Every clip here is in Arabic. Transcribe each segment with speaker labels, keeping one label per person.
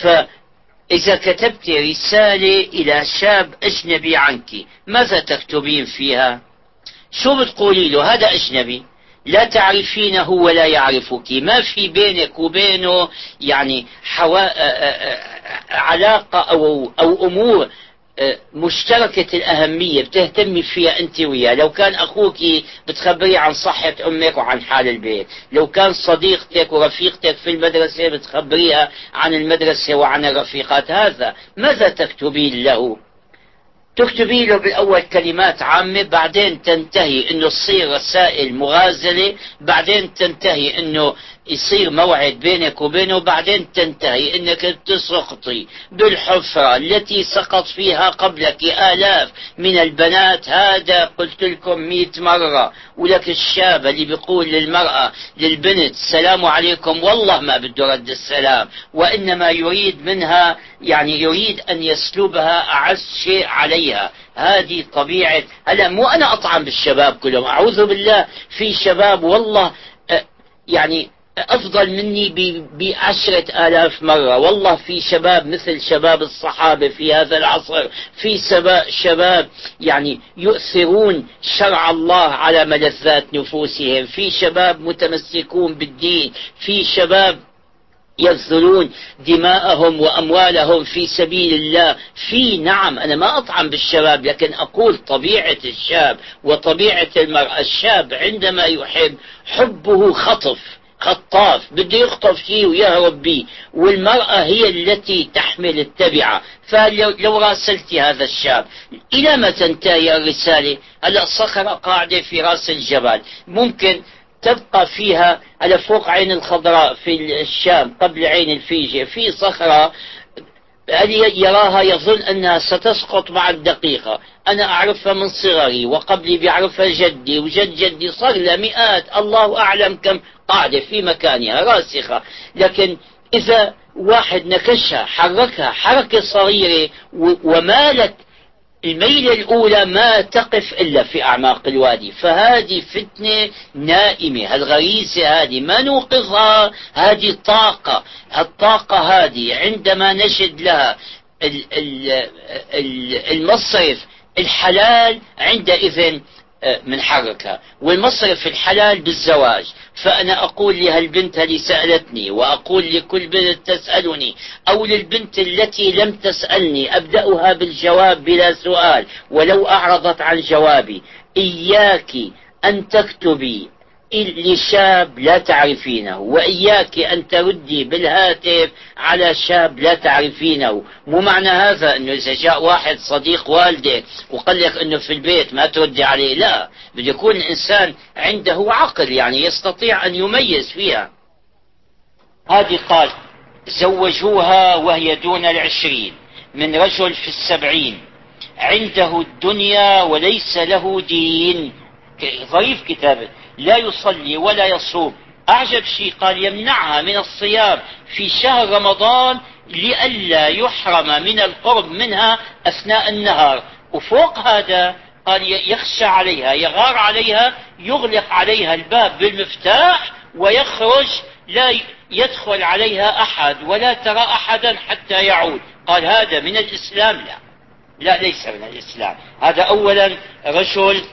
Speaker 1: فإذا كتبت رسالة إلى شاب أجنبي عنك ماذا تكتبين فيها؟ شو بتقولي له؟ هذا أجنبي. لا تعرفينه ولا يعرفك. ما في بينك وبينه يعني حوا... علاقة أو, أو أمور مشتركة الأهمية بتهتمي فيها أنت وياه. لو كان أخوك بتخبريه عن صحة أمك وعن حال البيت لو كان صديقتك ورفيقتك في المدرسة بتخبريها عن المدرسة وعن الرفيقات هذا ماذا تكتبين له؟ تكتبي له بالأول كلمات عامة بعدين تنتهي إنه تصير رسائل مغازلة بعدين تنتهي إنه يصير موعد بينك وبينه بعدين تنتهي إنك تسقطي بالحفرة التي سقط فيها قبلك آلاف من البنات هذا قلت لكم مئة مرة. ولك الشاب اللي بيقول للمرأة للبنت السلام عليكم والله ما بده رد السلام. وإنما يريد منها يعني يريد أن يسلبها أعز شيء عليها. هذه طبيعة هلا مو أنا أطعن بالشباب كلهم. أعوذ بالله في شباب والله يعني أفضل مني بعشرة آلاف مرة. والله في شباب مثل شباب الصحابة في هذا العصر في شباب يعني يؤثرون شرع الله على ملذات نفوسهم. في شباب متمسكون بالدين في شباب يبذلون دماءهم وأموالهم في سبيل الله. في نعم أنا ما اطعن بالشباب لكن أقول طبيعة الشاب وطبيعة المرأة. الشاب عندما يحب حبه خطف. خطاف بده يخطف شيء ويهرب به والمرأة هي التي تحمل التبعة. فلو راسلتي هذا الشاب إلى ما تنتهي الرسالة هلا الصخرة قاعدة في رأس الجبل. ممكن تبقى فيها على فوق عين الخضراء في الشام قبل عين الفيجة. في صخرة يراها يظن أنها ستسقط بعد دقيقة أنا أعرفها من صغري وقبلي بيعرفها جدي وجد جدي صار لها مئات الله أعلم كم قاعدة في مكانها راسخة. لكن إذا واحد نكشها حركها حركة صغيرة ومالت الميلة الأولى ما تقف إلا في أعماق الوادي. فهذه فتنة نائمة. الغريزة هذه ما نوقظها. هذه طاقة. الطاقة هذه عندما نجد لها المصرف الحلال عندئذ منحركها والمصرف الحلال بالزواج. فأنا أقول لهالبنت اللي سألتني وأقول لكل بنت تسألني أو للبنت التي لم تسألني أبدأها بالجواب بلا سؤال ولو أعرضت عن جوابي. إياك أن تكتبي لشاب لا تعرفينه وإياك أن تردي بالهاتف على شاب لا تعرفينه. مو معنى هذا أنه إذا جاء واحد صديق والدك وقال لك أنه في البيت ما تردي عليه لا. بده يكون الإنسان عنده عقل يعني يستطيع أن يميز فيها. هذه قال زوجوها وهي دون العشرين من رجل في السبعين. عنده الدنيا وليس له دين. ظريف كتابه. لا يصلي ولا يصوم. أعجب شيء قال يمنعها من الصيام في شهر رمضان لئلا يحرم من القرب منها أثناء النهار. وفوق هذا قال يخشى عليها يغار عليها يغلق عليها الباب بالمفتاح ويخرج لا يدخل عليها أحد ولا ترى أحدا حتى يعود. قال هذا من الإسلام؟ لا. لا ليس من الإسلام. هذا أولا رجل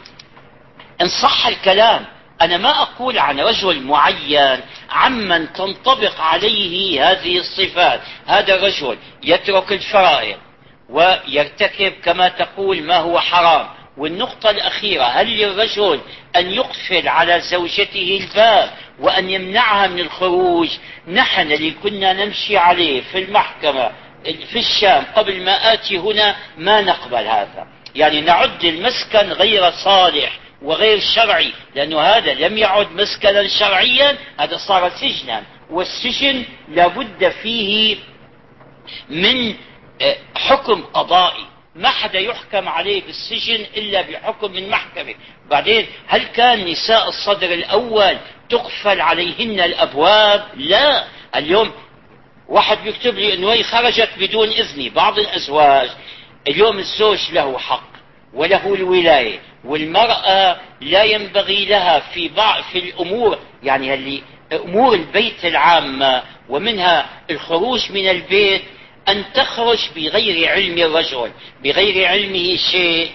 Speaker 1: إن صح الكلام أنا ما أقول عن رجل معين عمن تنطبق عليه هذه الصفات. هذا رجل يترك الفرائض ويرتكب كما تقول ما هو حرام. والنقطة الأخيرة هل للرجل أن يقفل على زوجته الباب وأن يمنعها من الخروج؟ نحن اللي كنا نمشي عليه في المحكمة في الشام قبل ما آتي هنا ما نقبل هذا. يعني نعد المسكن غير صالح. وغير شرعي لأنه هذا لم يعد مسكنا شرعيا هذا صار سجنا. والسجن لابد فيه من آه، حكم قضائي. ما حدا يحكم عليه بالسجن إلا بحكم من محكمة. بعدين هل كان نساء الصدر الأول تقفل عليهن الأبواب؟ لا. اليوم واحد بيكتب لي إنه هي خرجت بدون اذني بعض الأزواج اليوم الزوج له حق وله الولاية. والمرأة لا ينبغي لها في بعض في الأمور يعني اللي أمور البيت العامة ومنها الخروج من البيت أن تخرج بغير علم الرجل بغير علمه شيء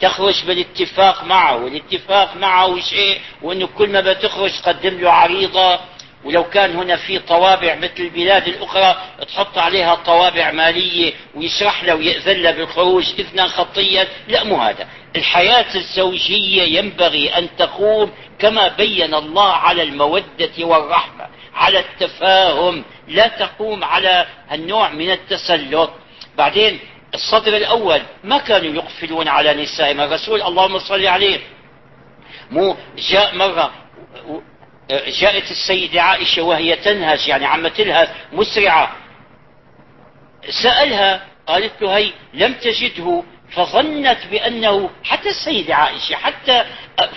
Speaker 1: تخرج بالاتفاق معه والاتفاق معه شيء وأنه كل ما بتخرج تقدم له عريضة. ولو كان هنا في طوابع مثل البلاد الأخرى تحط عليها طوابع مالية ويشرح له ويأذن له بالخروج إذنا خطيا لا مو هذا. الحياة الزوجية ينبغي أن تقوم كما بين الله على المودة والرحمة على التفاهم لا تقوم على النوع من التسلط. بعدين الصدر الأول ما كانوا يقفلون على نسائهم؟ الرسول اللهم صل عليه. مو جاء مرة جاءت السيدة عائشة وهي تنهش يعني عم تلهث مسرعة. سألها قالت له هي لم تجده. فظنت بأنه حتى السيدة عائشة حتى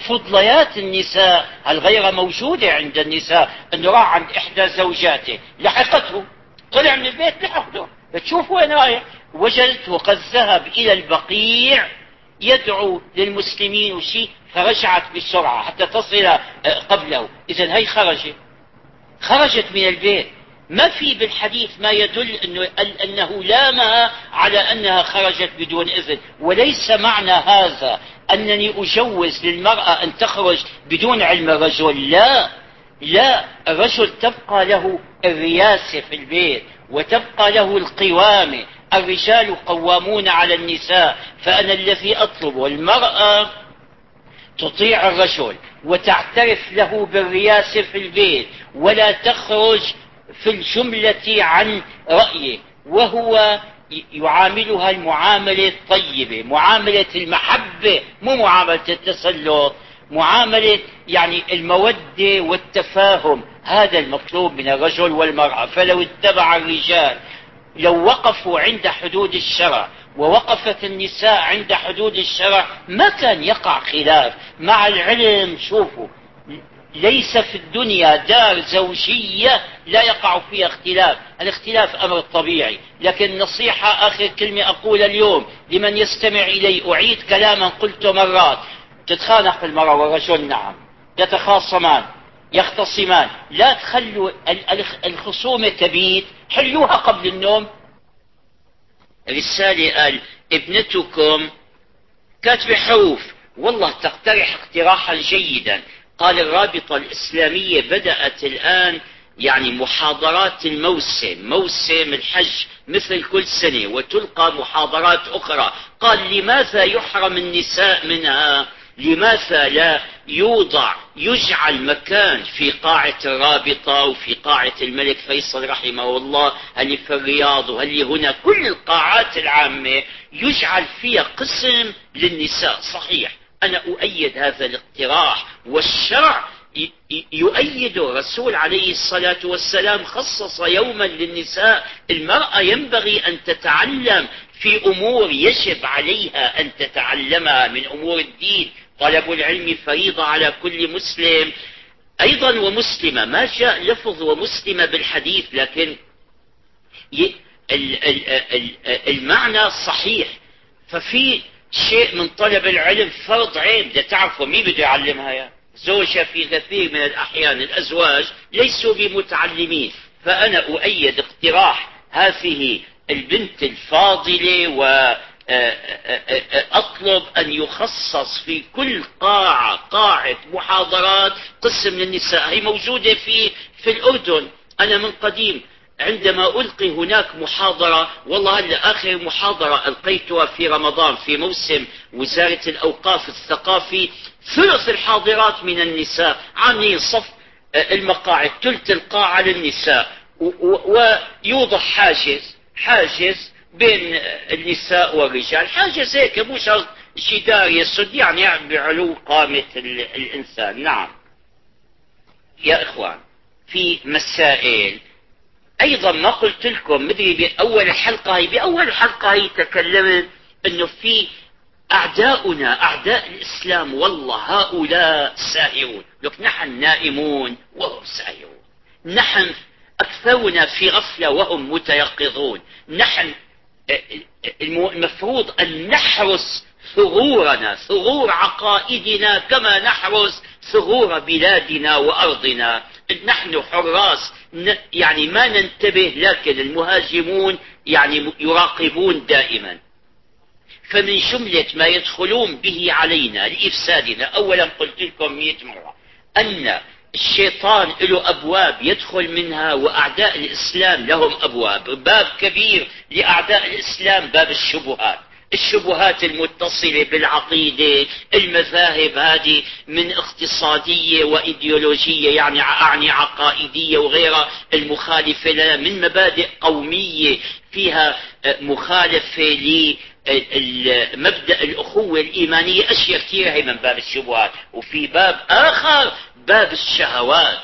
Speaker 1: فضليات النساء الغير موجودة عند النساء أنه راح عند إحدى زوجاته لحقته. طلع من البيت لحقته. بتشوف وين رايح؟ وجدته قد ذهب إلى البقيع يدعو للمسلمين وشيء فرجعت بسرعة حتى تصل آه، قبله. إذا هي خرجت. خرجت من البيت. ما في بالحديث ما يدل أنه, أنه لامها على أنها خرجت بدون إذن. وليس معنى هذا أنني أجوز للمرأة أن تخرج بدون علم الرجل. لا. لا. الرجل تبقى له الرياسة في البيت وتبقى له القوامة الرجال قوامون على النساء. فأنا الذي أطلب والمرأة تطيع الرجل وتعترف له بالرياسة في البيت. ولا تخرج في الجملة عن رأيه وهو يعاملها المعاملة الطيبة معاملة المحبة مو معاملة التسلط معاملة يعني المودة والتفاهم. هذا المطلوب من الرجل والمرأة. فلو اتبع الرجال لو وقفوا عند حدود الشرع ووقفت النساء عند حدود الشرع ما كان يقع خلاف. مع العلم شوفوا ليس في الدنيا دار زوجية لا يقع فيها اختلاف. الاختلاف أمر طبيعي. لكن نصيحة آخر كلمة أقول اليوم لمن يستمع إلي أعيد كلاما قلته مرات. تتخانق المرأة والرجل؟ نعم. يتخاصمان يختصمان. لا تخلوا الخصومة تبيت. حلوها قبل النوم. رسالة قال ابنتكم كاتبة حروف. والله تقترح اقتراحا جيدا. قال الرابطة الإسلامية بدأت الآن يعني محاضرات الموسم موسم الحج مثل كل سنة وتلقى محاضرات أخرى. قال لماذا يحرم النساء منها؟ لماذا لا يوضع يجعل مكان في قاعة الرابطة وفي قاعة الملك فيصل رحمه الله؟ هل في الرياض وهل هنا؟ كل القاعات العامة يجعل فيها قسم للنساء صحيح. أنا أؤيد هذا الاقتراح والشرع يؤيد الرسول عليه الصلاة والسلام خصص يوما للنساء. المرأة ينبغي أن تتعلم في أمور يجب عليها أن تتعلمها من أمور الدين. طلب العلم فريضة على كل مسلم. أيضا ومسلمة ما جاء لفظ ومسلمة بالحديث لكن المعنى صحيح. ففي شيء من طلب العلم فرض عين بدها تعرفه مين بده يعلمها يا؟ زوجها في كثير من الأحيان الأزواج ليسوا بمتعلمين. فأنا أؤيد اقتراح هذه البنت الفاضلة و أطلب أن يخصص في كل قاعة قاعة محاضرات قسم للنساء. هي موجودة في في الأردن. أنا من قديم. عندما ألقي هناك محاضرة والله هلا آخر محاضرة ألقيتها في رمضان في موسم وزارة الأوقاف الثقافي ثلث الحاضرات من النساء عاملين صف المقاعد ثلث القاعة للنساء. ويوضع حاجز حاجز بين النساء والرجال. حاجز هيك مو شرط جدار يسد يعني بعلو قامة الإنسان. نعم. يا إخوان في مسائل أيضا ما قلت لكم مدري بأول الحلقة هي بأول الحلقة هي تكلمت إنه في أعداؤنا أعداء الإسلام والله هؤلاء ساهرون لك نحن نائمون وهم ساهرون نحن أكثرنا في غفلة وهم متيقظون. نحن المفروض أن نحرس ثغورنا ثغور عقائدنا كما نحرس ثغور بلادنا وأرضنا. نحن حراس يعني ما ننتبه لكن المهاجمون يعني يراقبون دائما. فمن جملة ما يدخلون به علينا لإفسادنا أولا قلت لكم مئة مرة أن الشيطان له أبواب يدخل منها وأعداء الإسلام لهم أبواب. باب كبير لأعداء الإسلام باب الشبهات. الشبهات المتصلة بالعقيدة المذاهب هذه من اقتصادية وإيديولوجية يعني أعني عقائدية وغيرها. المخالفة لنا من مبادئ قومية فيها مخالفة لمبدأ الأخوة الإيمانية. أشياء كثيرة هي من باب الشبهات. وفي باب آخر باب الشهوات.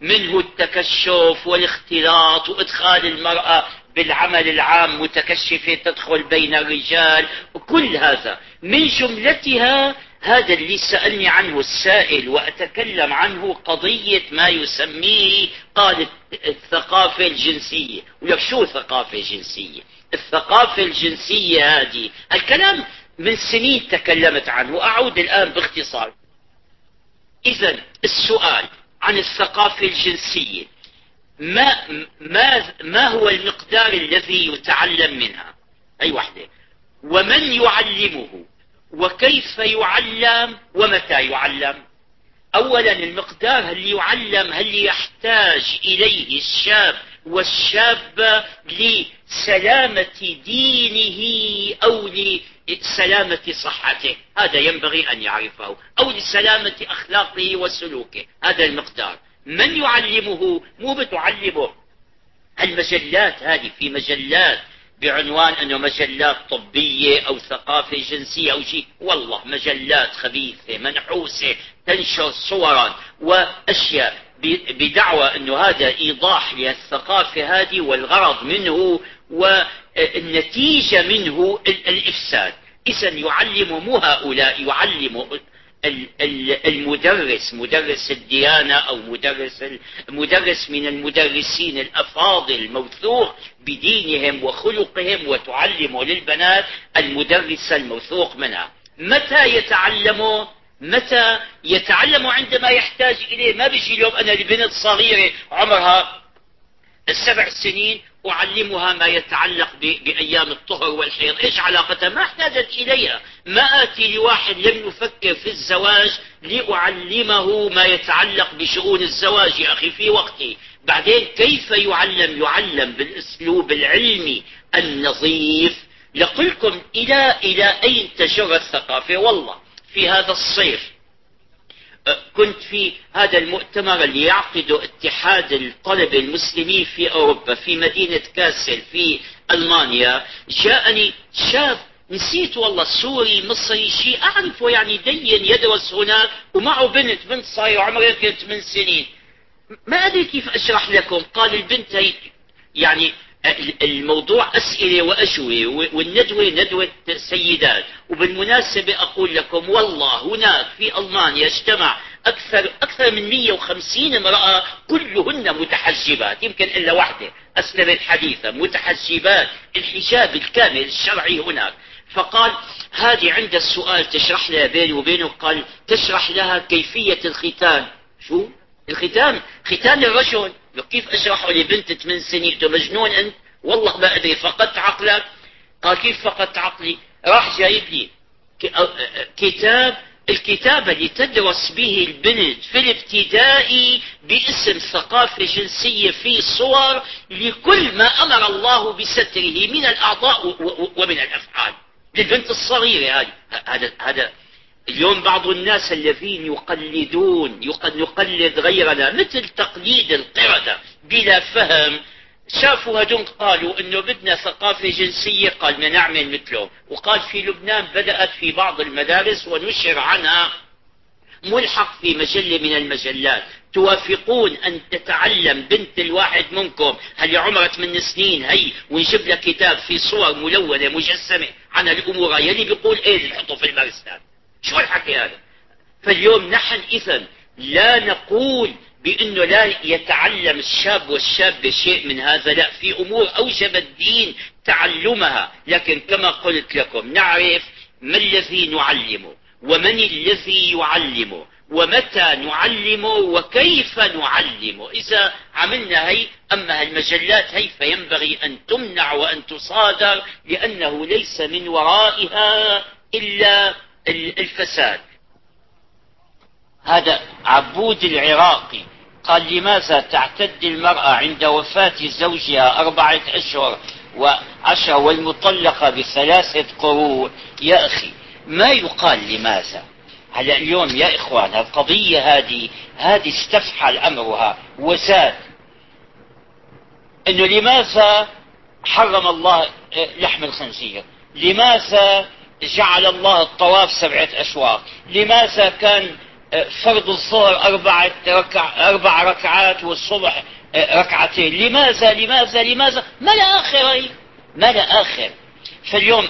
Speaker 1: منه التكشف والاختلاط وإدخال المرأة بالعمل العام متكشفة تدخل بين الرجال وكل هذا. من جملتها هذا اللي سألني عنه السائل وأتكلم عنه قضية ما يسميه قال الثقافة الجنسية. ولك شو الثقافة الجنسية الثقافة الجنسية هذه. الكلام من سنين تكلمت عنه أعود الآن باختصار. إذا السؤال عن الثقافة الجنسية. ما, ما, ما هو المقدار الذي يتعلم منها؟ أي وحدة ومن يعلمه؟ وكيف يعلم؟ ومتى يعلم؟ أولا المقدار هل يعلم؟ هل يحتاج إليه الشاب والشابة لسلامة دينه أو لسلامة صحته؟ هذا ينبغي أن يعرفه. أو لسلامة أخلاقه وسلوكه. هذا المقدار. من يعلمه؟ مو بتعلمه. المجلات هذه في مجلات بعنوان أنه مجلات طبية أو ثقافة جنسية أو شيء. والله مجلات خبيثة منحوسة تنشر صورا وأشياء. بدعوى أنه هذا إيضاح للثقافة هذه والغرض منه والنتيجة منه الإفساد. اذا يعلم مو هؤلاء يعلم المدرس مدرس الديانة أو مدرس مدرس من المدرسين الأفاضل الموثوق بدينهم وخلقهم وتعلم للبنات المدرسة الموثوق منها. متى يتعلموا متى يتعلم عندما يحتاج إليه؟ ما بيجي اليوم أنا لبنت صغيرة عمرها السبع سنين أعلمها ما يتعلق بأيام الطهر والحيض. إيش علاقتها؟ ما احتاجت إليها. ما آتي لواحد لم يفكر في الزواج لأعلمه ما يتعلق بشؤون الزواج يا أخي في وقتي. بعدين كيف يعلم؟ يعلم بالأسلوب العلمي النظيف. لقلكم إلى إلى أين تجر الثقافة؟ والله في هذا الصيف. كنت في هذا المؤتمر اللي يعقده اتحاد الطلبة المسلمين في أوروبا في مدينة كاسل في ألمانيا. جاءني شاب نسيت والله سوري مصري شيء أعرفه يعني دين يدرس هناك ومعه بنت بنت صايرة عمرها يمكن ثمان سنين. ما أدري كيف أشرح لكم. قال البنت هي يعني الموضوع أسئلة وأجوبة والندوة ندوة سيدات. وبالمناسبة أقول لكم والله هناك في ألمانيا اجتمع أكثر أكثر من 150 امرأة كلهن متحجبات يمكن إلا واحدة أسلمت حديثا متحجبات الحجاب الكامل الشرعي هناك. فقال هذه عند السؤال تشرح لها بيني وبينه؟ قال تشرح لها كيفية الختان. شو؟ الختان؟ ختان الرجل. كيف أشرحه لبنت ثمان سنين؟ انت مجنون أنت. والله ما أدري فقدت عقلك. قال كيف فقدت عقلي؟ راح جايب لي كتاب الكتاب اللي تدرس به البنت في الابتدائي باسم ثقافة جنسية في صور لكل ما أمر الله بستره من الأعضاء ومن الأفعال. للبنت الصغيرة هذا هذا اليوم بعض الناس الذين يقلدون نقلد غيرنا مثل تقليد القردة بلا فهم شافوا هدول قالوا إنه بدنا ثقافة جنسية قال بدنا نعمل مثلهم. وقال في لبنان بدأت في بعض المدارس ونشر عنها ملحق في مجلة من المجلات. توافقون أن تتعلم بنت الواحد منكم هل عمرها 8 سنين؟ هي ونجيب لها كتاب في صور ملونة مجسمة عن الأمور. يلي بيقول إيه نحطه في المرسال شو الحكي هذا؟ فاليوم نحن إذا لا نقول بأنه لا يتعلم الشاب والشابة شيء من هذا لا في أمور أوجب الدين تعلمها. لكن كما قلت لكم نعرف ما الذي نعلمه ومن الذي يعلمه ومتى نعلمه وكيف نعلمه. إذا عملنا هي أما المجلات هي فينبغي أن تمنع وأن تصادر لأنه ليس من ورائها إلا الفساد. هذا عبود العراقي. قال لماذا تعتد المرأة عند وفاة زوجها أربعة أشهر وعشر والمطلقة بثلاثة قروء يا أخي ما يقال لماذا؟ هلا اليوم يا إخوان القضية هذه هذه استفحل أمرها وزاد أنه لماذا حرم الله لحم الخنزير؟ لماذا جعل الله الطواف سبعة أشواط لماذا كان فرض الظهر أربعة ركع أربع ركعات والصبح ركعتين. لماذا لماذا لماذا؟ ما لا آخر ما لا آخر. فاليوم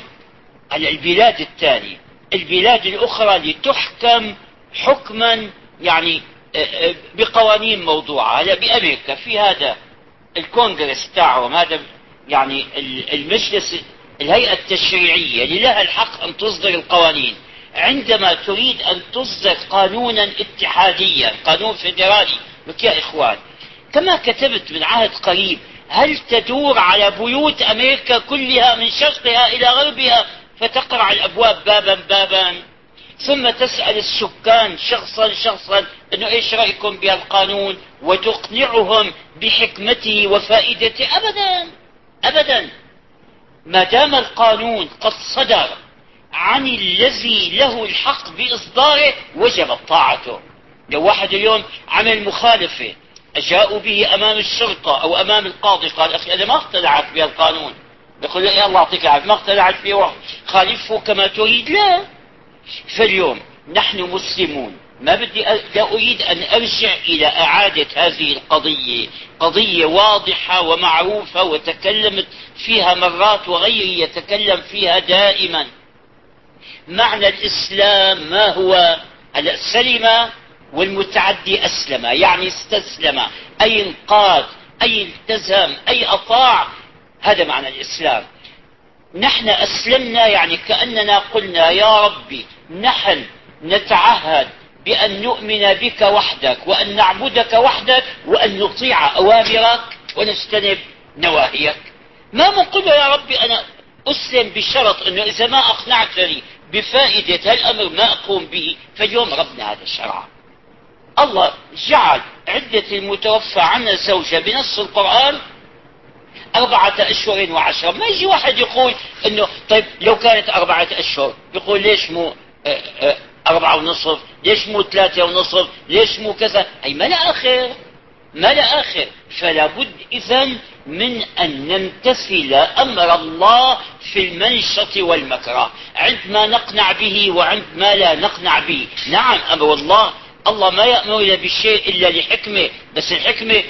Speaker 1: على البلاد الثانية البلاد الأخرى لتحكم حكما يعني بقوانين موضوعة. هلا بأمريكا في هذا الكونغرس تاعهم هذا يعني المجلس الهيئة التشريعية اللي لها الحق أن تصدر القوانين. عندما تريد أن تصدر قانونا اتحاديا قانون فيدرالي لك يا إخوان كما كتبت من عهد قريب هل تدور على بيوت أمريكا كلها من شرقها إلى غربها فتقرع الأبواب بابا بابا؟ ثم تسأل السكان شخصا شخصا أنه إيش رأيكم بهالقانون وتقنعهم بحكمته وفائدته؟ أبدا أبدا. ما دام القانون قد صدر عن الذي له الحق بإصداره وجبت طاعته. لو واحد اليوم عمل مخالفة جاءوا به أمام الشرطة أو أمام القاضي قال أخي أنا ما اقتنعت بهالقانون يقول يا الله يعطيك العافية ما اقتنعت فيه خالفه كما تريد؟ لا. فاليوم نحن مسلمون. ما بدي لا أريد أن أرجع إلى إعادة هذه القضية. قضية واضحة ومعروفة وتكلمت فيها مرات وغيري يتكلم فيها دائما. معنى الإسلام ما هو؟ سلم والمتعدي أسلم يعني استسلم أي انقاد أي التزم أي أطاع. هذا معنى الإسلام. نحن أسلمنا يعني كأننا قلنا يا ربي نحن نتعهد بأن نؤمن بك وحدك وأن نعبدك وحدك وأن نطيع أوامرك ونجتنب نواهيك. ما منقول يا ربي أنا أسلم بشرط أنه إذا ما أقنعتني بفائدة هالأمر ما أقوم به فاليوم ربنا هذا الشرع الله جعل عدة المتوفى عن الزوجة بنص القرآن أربعة أشهر وعشرة ما يجي واحد يقول أنه طيب لو كانت أربعة أشهر يقول ليش مو آه، آه، أربعة ونصف؟ ليش مو ثلاثة ونصف؟ ليش مو كذا؟ أي ما لا آخر ما لا آخر. فلا بد إذا من أن نمتثل أمر الله في المنشط والمكره. عندما نقنع به وعندما لا نقنع به. نعم أمر الله. الله ما يأمرنا بالشيء إلا لحكمة. بس الحكمة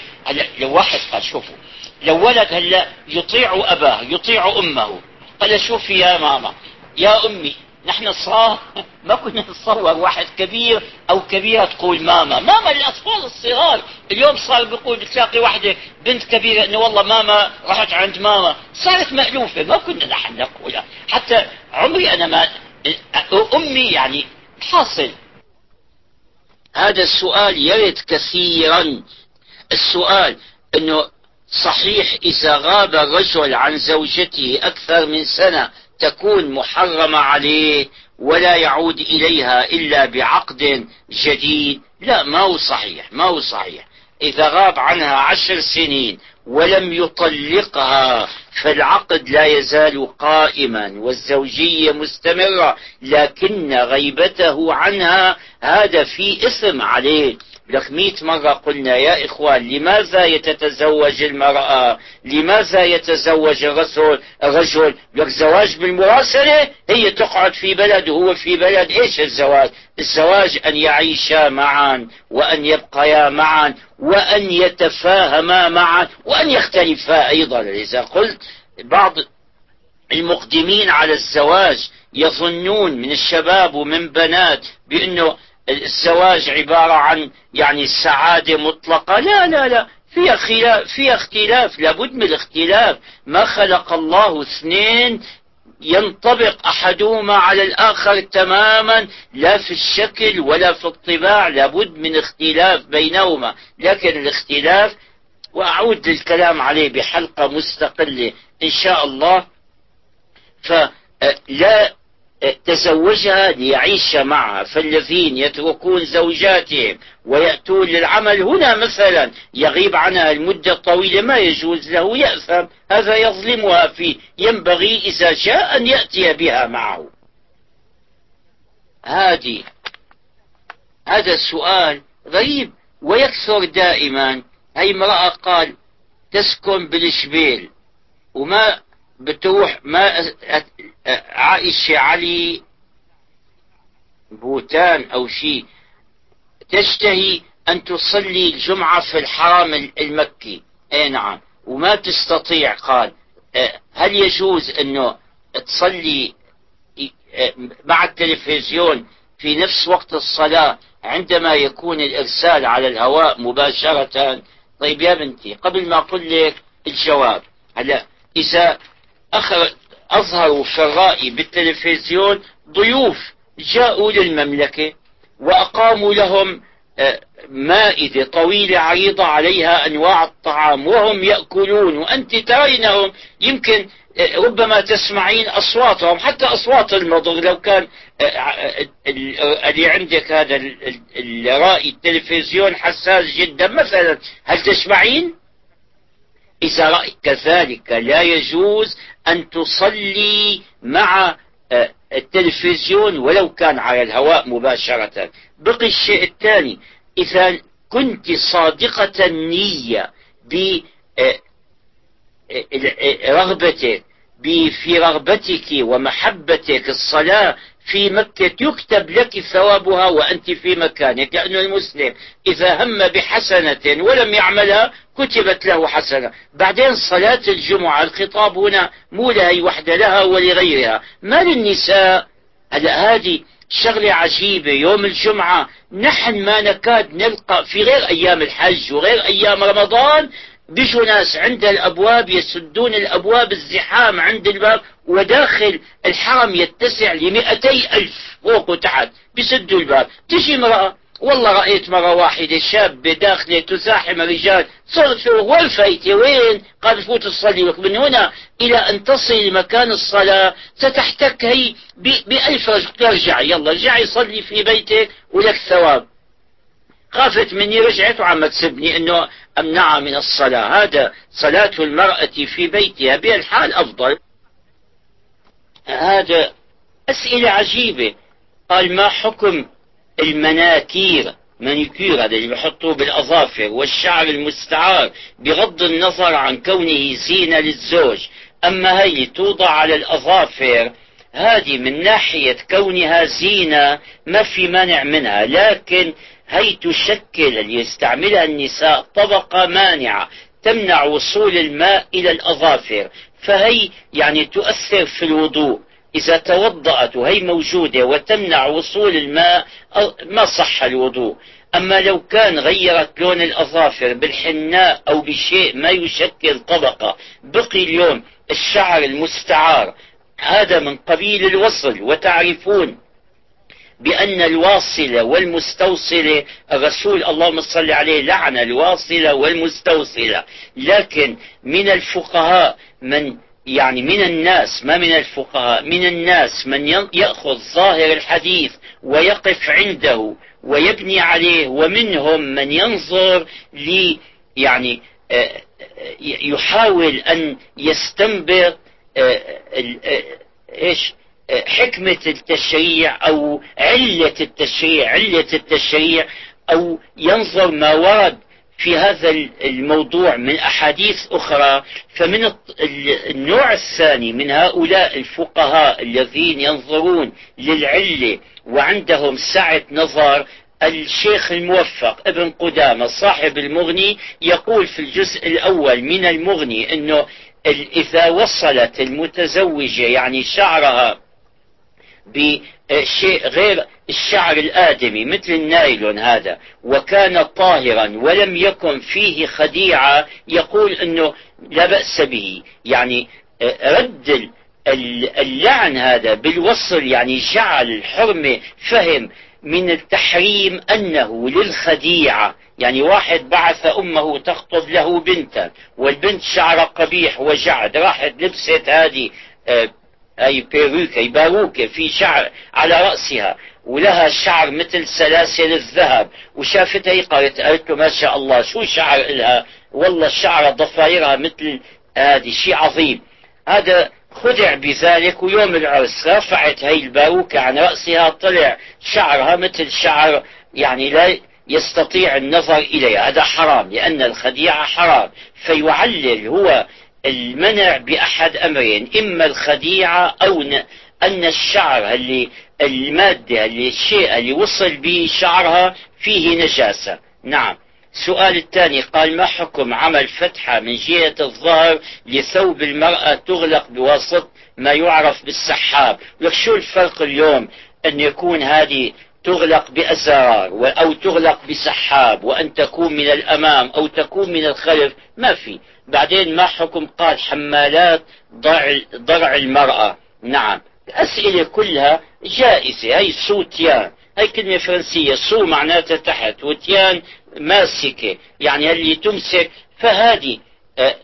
Speaker 1: لو واحد قال شوفوا لو ولد هلا يطيع أباه يطيع أمه. قال شوفي يا ماما يا أمي نحن صار ما كنا نتصور واحد كبير أو كبيرة تقول ماما ماما للاطفال الصغار اليوم صار بيقول بتلاقي واحدة بنت كبيرة إنه والله ماما رحت عند ماما صارت مألوفة ما كنا نحن نقولها حتى عمري أنا ما أمي يعني حاصل هذا السؤال يرد كثيرا. السؤال إنه صحيح إذا غاب الرجل عن زوجته أكثر من سنة تكون محرمة عليه ولا يعود إليها إلا بعقد جديد. لا ما هو صحيح ما هو صحيح. إذا غاب عنها عشر سنين ولم يطلقها فالعقد لا يزال قائما والزوجية مستمرة لكن غيبته عنها هذا في إثم عليه. مئة مرة قلنا يا إخوان لماذا يتتزوج المرأة؟ لماذا يتزوج الرجل؟ الرجل لك زواج بالمراسلة؟ هي تقعد في بلد وهو في بلد إيش الزواج؟ الزواج أن يعيشا معا وأن يبقيا معا وأن يتفاهما معا وأن يختلفا أيضا. إذا قلت بعض المقدمين على الزواج يظنون من الشباب ومن بنات بأنه الزواج عبارة عن يعني سعادة مطلقة. لا لا لا. فيها خلاف فيها اختلاف. لابد من الاختلاف. ما خلق الله اثنين ينطبق أحدهما على الآخر تماما لا في الشكل ولا في الطباع. لابد من اختلاف بينهما. لكن الاختلاف وأعود للكلام عليه بحلقة مستقلة إن شاء الله. فلا تزوجها ليعيش معها فالذين يتركون زوجاتهم ويأتون للعمل هنا مثلا يغيب عنها المدة الطويلة ما يجوز له يأثم هذا يظلمها فيه ينبغي إذا شاء أن يأتي بها معه. هذه هذا السؤال غريب ويكثر دائما. هي امرأة قال تسكن بالشبيل وما بتروح ما عائشة علي بوتان أو شيء تشتهي أن تصلي الجمعة في الحرم المكي. أي نعم. وما تستطيع قال. هل يجوز أنه تصلي مع التلفزيون في نفس وقت الصلاة عندما يكون الإرسال على الهواء مباشرة؟ طيب يا بنتي قبل ما أقول لك الجواب هلا إذا أظهروا في الرأي بالتلفزيون ضيوف جاءوا للمملكة وأقاموا لهم آه، مائدة طويلة عريضة عليها أنواع الطعام وهم يأكلون وأنت ترينهم يمكن آه، ربما تسمعين أصواتهم حتى أصوات المضغ لو كان آه، اللي عندك هذا الرائي التلفزيون حساس جدا. مثلا هل تسمعين؟ إذا رأيت كذلك لا يجوز أن تصلي مع آه، التلفزيون ولو كان على الهواء مباشرة. بقي الشيء الثاني إذا كنت صادقة النية برغبتك آه، في رغبتك ومحبتك الصلاة في مكة يكتب لك ثوابها وأنت في مكانك لأن المسلم إذا هم بحسنة ولم يعملها كتبت له حسنة. بعدين صلاة الجمعة الخطاب هنا مو لهي وحدة لها ولغيرها. ما للنساء هلا هذه شغلة عجيبة. يوم الجمعة نحن ما نكاد نلقى في غير أيام الحج وغير أيام رمضان بيجوا ناس عند الأبواب يسدون الأبواب الزحام عند الباب وداخل الحرم يتسع لمئتي ألف. فوق وتحت بيسدوا الباب. تجي امرأة والله رأيت مرة واحدة شابة داخلة تزاحم الرجال صرت وين فايتة وين؟ قال فوت تصلي من هنا إلى أن تصل لمكان الصلاة ستحتك هي بألف رجل. ترجع يلا ارجعي صلي في بيتك ولك ثواب. خافت مني رجعت وعم تسبني إنه امنعها من الصلاة. هذا صلاة المرأة في بيتها بالحال أفضل. هذا أسئلة عجيبة. قال ما حكم المناكير؟ مانيكير هذا اللي بحطوه بالأظافر والشعر المستعار بغض النظر عن كونه زينة للزوج. أما هي توضع على الأظافر هذه من ناحية كونها زينة ما في مانع منها. لكن هي تشكل اللي يستعملها النساء طبقة مانعة تمنع وصول الماء إلى الأظافر. فهي يعني تؤثر في الوضوء. إذا توضأت وهي موجودة وتمنع وصول الماء ما صح الوضوء. أما لو كان غيرت لون الأظافر بالحناء أو بشيء ما يشكل طبقة بقي اليوم الشعر المستعار. هذا من قبيل الوصل وتعرفون بأن الواصلة والمستوصلة الرسول اللهم صل عليه لعن الواصلة والمستوصلة لكن من الفقهاء من يعني من الناس ما من الفقهاء من الناس من يأخذ ظاهر الحديث ويقف عنده ويبني عليه ومنهم من ينظر لي يعني آه، آه، يحاول أن يستنبط آه، إيش؟ حكمة التشريع أو علة التشريع علة التشريع أو ينظر ما ورد في هذا الموضوع من أحاديث أخرى. فمن النوع الثاني من هؤلاء الفقهاء الذين ينظرون للعلة وعندهم سعة نظر الشيخ الموفق ابن قدامة صاحب المغني يقول في الجزء الأول من المغني أنه إذا وصلت المتزوجة يعني شعرها بشيء غير الشعر الآدمي مثل النايلون هذا. وكان طاهرا ولم يكن فيه خديعة يقول أنه لا بأس به. يعني آه، رد اللعن هذا بالوصل يعني جعل الحرمة فهم من التحريم أنه للخديعة. يعني واحد بعث أمه تخطب له بنتا والبنت شعرها قبيح وجعد راحت لبست هذه آه، أي بيروكة أي باروكة في شعر على رأسها ولها شعر مثل سلاسل الذهب وشافتها قالت قالت له ما شاء الله شو شعر لها والله شعر ضفايرها مثل هذه شيء عظيم. هذا خدع بذلك ويوم العرس رفعت هي الباروكة عن رأسها طلع شعرها مثل شعر يعني لا يستطيع النظر إليها. هذا حرام لأن الخديعة حرام. فيعلل هو المنع بأحد أمرين إما الخديعة أو أن الشعر اللي المادة اللي الشيء اللي وصل به شعرها فيه نجاسة. نعم. السؤال الثاني قال ما حكم عمل فتحة من جهة الظهر لثوب المرأة تغلق بواسطة ما يعرف بالسحاب؟ لك شو الفرق اليوم أن يكون هذه تغلق بأزرار أو تغلق بسحاب وأن تكون من الأمام أو تكون من الخلف؟ ما في. بعدين ما حكم قال حمالات ضرع, المرأة. نعم. الأسئلة كلها جائزة. هي سوتيان هي كلمة فرنسية. سو معناتها تحت. وتيان ماسكة. يعني اللي تمسك. فهذه آه،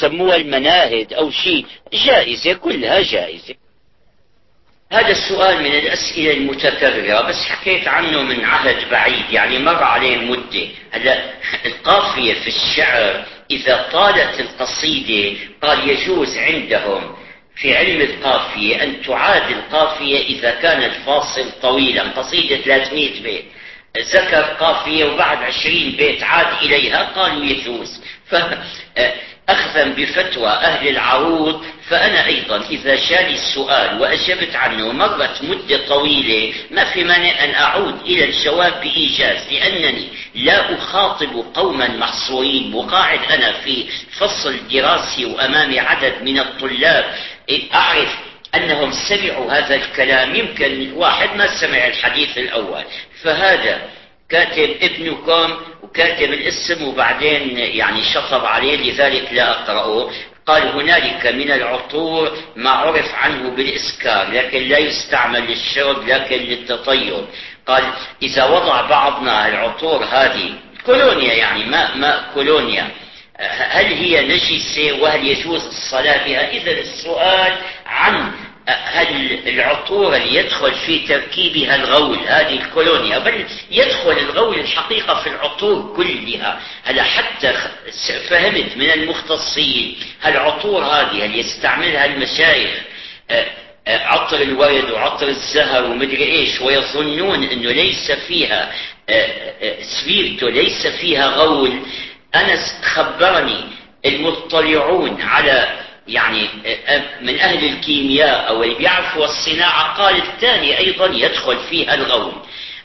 Speaker 1: سموها المناهد أو شيء جائزة. كلها جائزة. هذا السؤال من الأسئلة المتكررة. بس حكيت عنه من عهد بعيد. يعني مر عليه مدة هلا القافية في الشعر إذا طالت القصيدة قال يجوز عندهم في علم القافية أن تعاد القافية إذا كان الفاصل طويلا. قصيدة 300 بيت. ذكر قافية وبعد 20 بيت عاد إليها قالوا يجوز. أخذا بفتوى أهل العروض فأنا أيضا إذا شالي السؤال وأجبت عنه مرت مدة طويلة ما في مانع أن أعود إلى الجواب بإيجاز لأنني لا أخاطب قوما محصورين وقاعد أنا في فصل دراسي وأمامي عدد من الطلاب. أعرف أنهم سمعوا هذا الكلام يمكن واحد ما سمع الحديث الأول. فهذا كاتب ابنكم وكاتب الاسم وبعدين يعني شطب عليه لذلك لا أقرأه. قال هنالك من العطور ما عرف عنه بالإسكار لكن لا يستعمل للشرب لكن للتطيب. قال إذا وضع بعضنا العطور هذه كولونيا يعني ماء ماء كولونيا هل هي نجسة وهل يجوز الصلاة بها؟ إذا السؤال عن العطور اللي يدخل في تركيبها الغول هذه الكولونيا بل يدخل الغول الحقيقة في العطور كلها. هلا حتى فهمت من المختصين هالعطور هذه اللي يستعملها المشايخ آه، آه، عطر الورد وعطر الزهر ومدري إيش ويظنون إنه ليس فيها آه، سبيرتو ليس فيها غول. أنس خبرني المطلعون على يعني من أهل الكيمياء أو اللي بيعرفوا الصناعة قال الثاني أيضا يدخل فيها الغول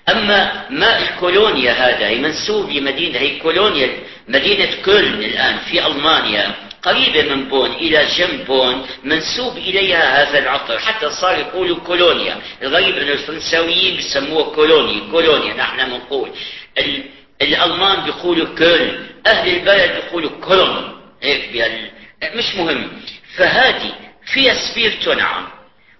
Speaker 1: أما ماء الكولونيا هذا هي منسوب لمدينة هي كولونيا مدينة كولن الآن في ألمانيا قريبة من بون إلى جنب بون منسوب إليها هذا العطر. حتى صار يقولوا كولونيا. الغريب أن الفرنساويين بيسموه كولوني كولونيا نحن بنقول. الألمان بيقولوا كولن أهل البلد بيقولوا كولن هيك مش مهم. فهذه فيها سبيرتو نعم.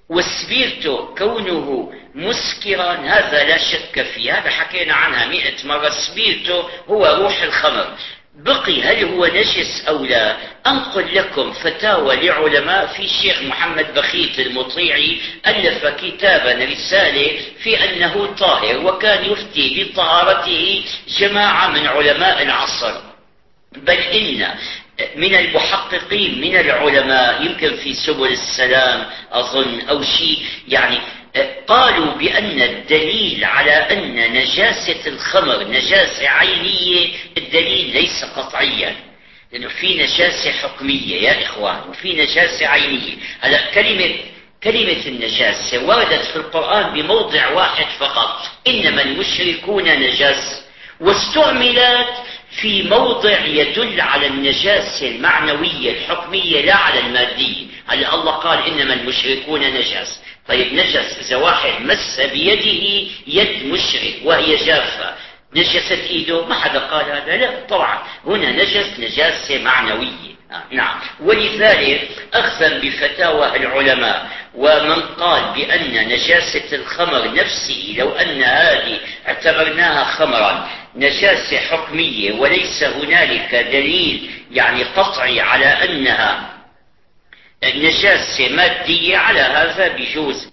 Speaker 1: والسبيرتو كونه مسكرا هذا لا شك فيه. هذا حكينا عنها مئة مرة. سبيرتو هو روح الخمر. بقي هل هو نجس أو لا؟ أنقل لكم فتاوى لعلماء في الشيخ محمد بخيت المطيعي ألف كتابا رسالة في أنه طاهر وكان يفتي بطهارته جماعة من علماء العصر. بل إن من المحققين من العلماء يمكن في سبل السلام أظن أو شيء يعني قالوا بأن الدليل على أن نجاسة الخمر نجاسة عينية الدليل ليس قطعيا. لأنه في نجاسة حكمية يا إخوان وفي نجاسة عينية. هلا كلمة كلمة النجاسة وردت في القرآن بموضع واحد فقط. إنما المشركون نجاس واستعملت في موضع يدل على النجاسة المعنوية الحكمية لا على المادية. هلا الله قال إنما المشركون نجاس طيب نجس إذا واحد مس بيده يد مشرك وهي جافة. نجست إيده؟ ما حدا قال هذا. لا طبعا. هنا نجس نجاسة معنوية. نعم. ولذلك أخذا بفتاوى العلماء ومن قال بأن نجاسة الخمر نفسه لو أن هذه اعتبرناها خمرا نجاسة حكمية وليس هنالك دليل يعني قطعي على أنها نجاسة مادية على هذا بجوز.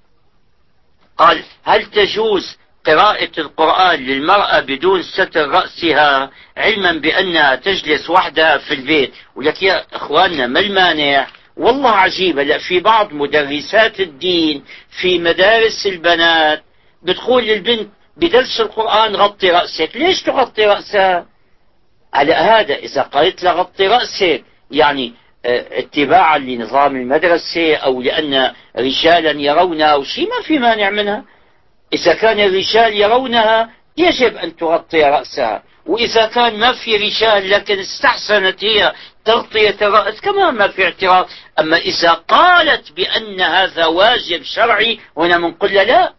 Speaker 1: قال هل تجوز قراءة القرآن للمرأة بدون ستر رأسها علما بأنها تجلس وحدها في البيت؟ ولك يا أخواننا ما المانع؟ والله عجيبة لا في بعض مدرسات الدين في مدارس البنات بتقول للبنت بدرس القرآن غطي رأسك. ليش تغطي رأسها على هذا إذا قالت لها غطي رأسك يعني آه، اتباعا لنظام المدرسة أو لأن رجالا يرونها أو شيء ما في مانع منها. إذا كان الرجال يرونها يجب أن تغطي رأسها. وإذا كان ما في رجال لكن استحسنت هي تغطية الرأس كمان ما في اعتراض. أما إذا قالت بأن هذا واجب شرعي هنا بنقول لا.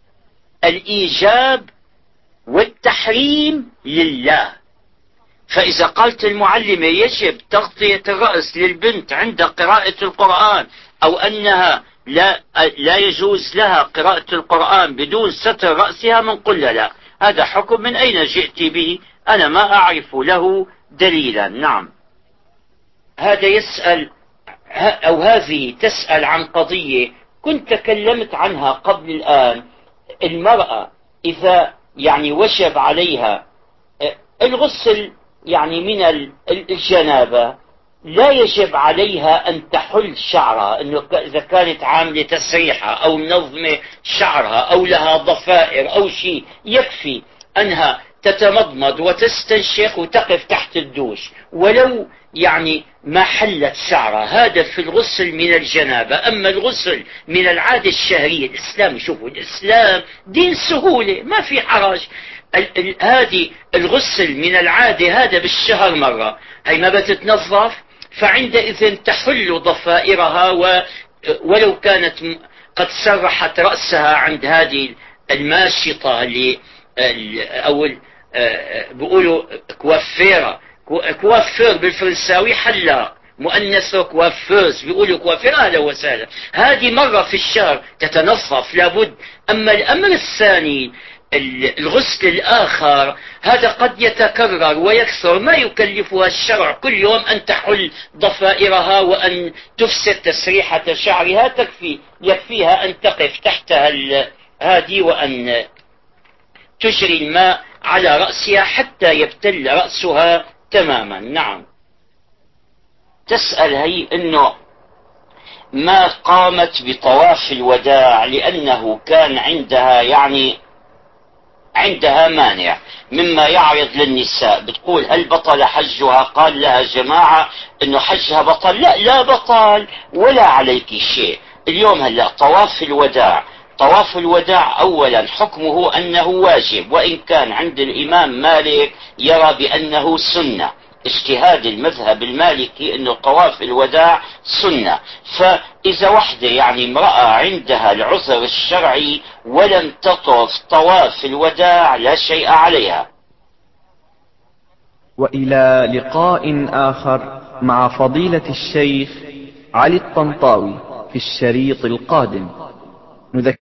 Speaker 1: الإيجاب والتحريم لله. فإذا قالت المعلمة يجب تغطية الرأس للبنت عند قراءة القرآن أو أنها لا, لا يجوز لها قراءة القرآن بدون ستر رأسها من قل لا. هذا حكم من أين جئت به؟ أنا ما أعرف له دليلا. نعم. هذا يسأل أو هذه تسأل عن قضية كنت تكلمت عنها قبل الآن. المرأة إذا يعني وجب عليها الغسل يعني من الجنابة لا يجب عليها أن تحل شعرها أنه إذا كانت عاملة تسريحة أو منظمة شعرها أو لها ضفائر أو شيء يكفي أنها تتمضمض وتستنشق وتقف تحت الدوش. ولو يعني ما حلت شعرها هذا في الغسل من الجنابة. أما الغسل من العادة الشهرية الإسلام شوفوا الإسلام دين سهولة ما في حرج. هذه الغسل من العادة هذا بالشهر مرة. هي ما بتتنظف؟ فعندئذ تحل ضفائرها ولو كانت قد سرحت رأسها عند هذه الماشطة اللي أو بيقولوا كوافيرة. coiffeur بالفرنساوي حلاق مؤنثه coiffeuse بيقولوا كوافير أهلا وسهلا هذه مرة في الشهر تتنظف لابد. أما الأمر الثاني الغسل الآخر هذا قد يتكرر ويكثر. ما يكلفها الشرع كل يوم أن تحل ضفائرها وأن تفسد تسريحة شعرها. تكفي يكفيها أن تقف تحتها هذه وأن تجري الماء على رأسها حتى يبتل رأسها تماما نعم. تسأل هي أنه ما قامت بطواف الوداع لأنه كان عندها يعني عندها مانع مما يعرض للنساء. بتقول هل بطل حجها؟ قال لها جماعة إنه حجها بطل. لا لا بطل ولا عليك شيء. اليوم هلأ طواف الوداع طواف الوداع اولا حكمه أنه واجب وإن كان عند الإمام مالك يرى بأنه سنة. اجتهاد المذهب المالكي انه طواف الوداع سنة. فإذا وحدة يعني امرأة عندها العذر الشرعي ولم تطف طواف الوداع لا شيء عليها.
Speaker 2: وإلى لقاء آخر مع فضيلة الشيخ علي الطنطاوي في الشريط القادم. نذكر